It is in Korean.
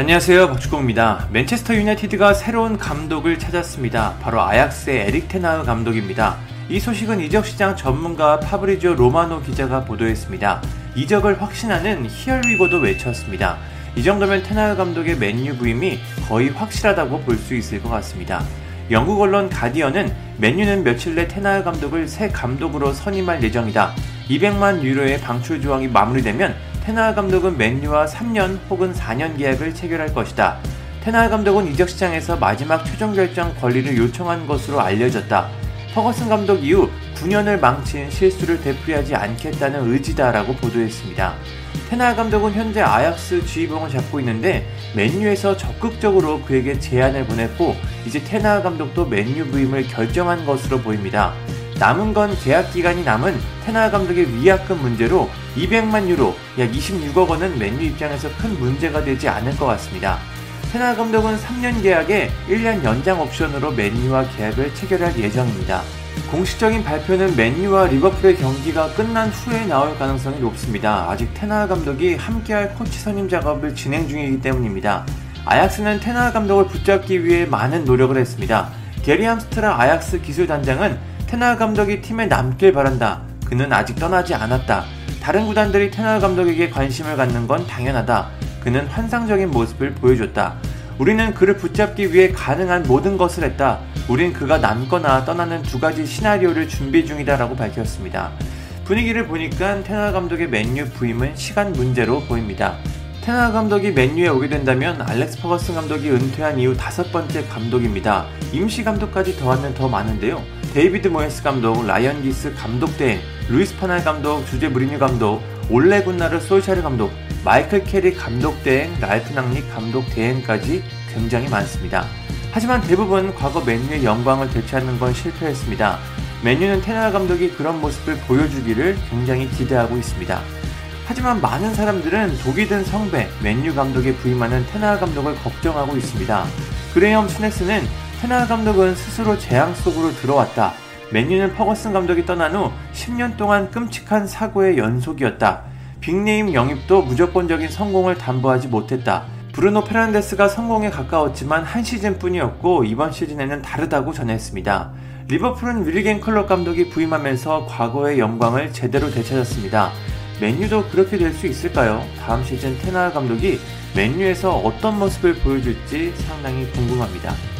안녕하세요 박주공입니다. 맨체스터 유나이티드가 새로운 감독을 찾았습니다. 바로 아약스의 에릭 테나흐 감독입니다. 이 소식은 이적 시장 전문가 파브리조 로마노 기자가 보도했습니다. 이적을 확신하는 히얼위고도 외쳤습니다. 이 정도면 테나흐 감독의 맨유 부임이 거의 확실하다고 볼 수 있을 것 같습니다. 영국 언론 가디언은 맨유는 며칠 내 테나흐 감독을 새 감독으로 선임할 예정이다. 200만 유로의 방출 조항이 마무리되면 테나하 감독은 맨유와 3년 혹은 4년 계약을 체결할 것이다. 테나하 감독은 이적 시장에서 마지막 최종 결정 권리를 요청한 것으로 알려졌다. 퍼거슨 감독 이후 9년을 망친 실수를 되풀이하지 않겠다는 의지다라고 보도했습니다. 테나하 감독은 현재 아약스 주의봉을 잡고 있는데 맨유에서 적극적으로 그에게 제안을 보냈고 이제 테나하 감독도 맨유 부임을 결정한 것으로 보입니다. 남은 건 계약 기간이 남은 테나 감독의 위약금 문제로 200만 유로, 약 26억 원은 맨유 입장에서 큰 문제가 되지 않을 것 같습니다. 테나 감독은 3년 계약에 1년 연장 옵션으로 맨유와 계약을 체결할 예정입니다. 공식적인 발표는 맨유와 리버풀의 경기가 끝난 후에 나올 가능성이 높습니다. 아직 테나 감독이 함께할 코치 선임 작업을 진행 중이기 때문입니다. 아약스는 테나 감독을 붙잡기 위해 많은 노력을 했습니다. 게리 함스트라 아약스 기술 단장은 테나 감독이 팀에 남길 바란다. 그는 아직 떠나지 않았다. 다른 구단들이 테나 감독에게 관심을 갖는 건 당연하다. 그는 환상적인 모습을 보여줬다. 우리는 그를 붙잡기 위해 가능한 모든 것을 했다. 우린 그가 남거나 떠나는 두 가지 시나리오를 준비 중이다라고 밝혔습니다. 분위기를 보니까 텐 하흐 감독의 맨유 부임은 시간 문제로 보입니다. 텐 하흐 감독이 맨유에 오게 된다면 알렉스 퍼거슨 감독이 은퇴한 이후 다섯 번째 감독입니다. 임시 감독까지 더하면 더 많은데요. 데이비드 모예스 감독, 라이언 긱스 감독 대행, 루이스 판 할 감독, 주제 무리뉴 감독, 올레 군나르 솔샤르 감독, 마이클 캐릭 감독 대행, 랄프 랑닉 감독 대행까지 굉장히 많습니다. 하지만 대부분 과거 맨유의 영광을 되찾는 건 실패했습니다. 맨유는 텐 하흐 감독이 그런 모습을 보여주기를 굉장히 기대하고 있습니다. 하지만 많은 사람들은 독이 든 성배 맨유 감독에 부임하는 텐 하흐 감독을 걱정하고 있습니다. 그레이엄 수네스는 텐 하흐 감독은 스스로 재앙 속으로 들어왔다. 맨유는 퍼거슨 감독이 떠난 후 10년 동안 끔찍한 사고의 연속이었다. big name 영입도 무조건적인 성공을 담보하지 못했다. 브루노 페르난데스가 성공에 가까웠지만 한 시즌뿐이었고 이번 시즌에는 다르다고 전했습니다. 리버풀은 위르겐 클롭 감독이 부임하면서 과거의 영광을 제대로 되찾았습니다. 맨유도 그렇게 될 수 있을까요? 다음 시즌 텐 하흐 감독이 맨유에서 어떤 모습을 보여줄지 상당히 궁금합니다.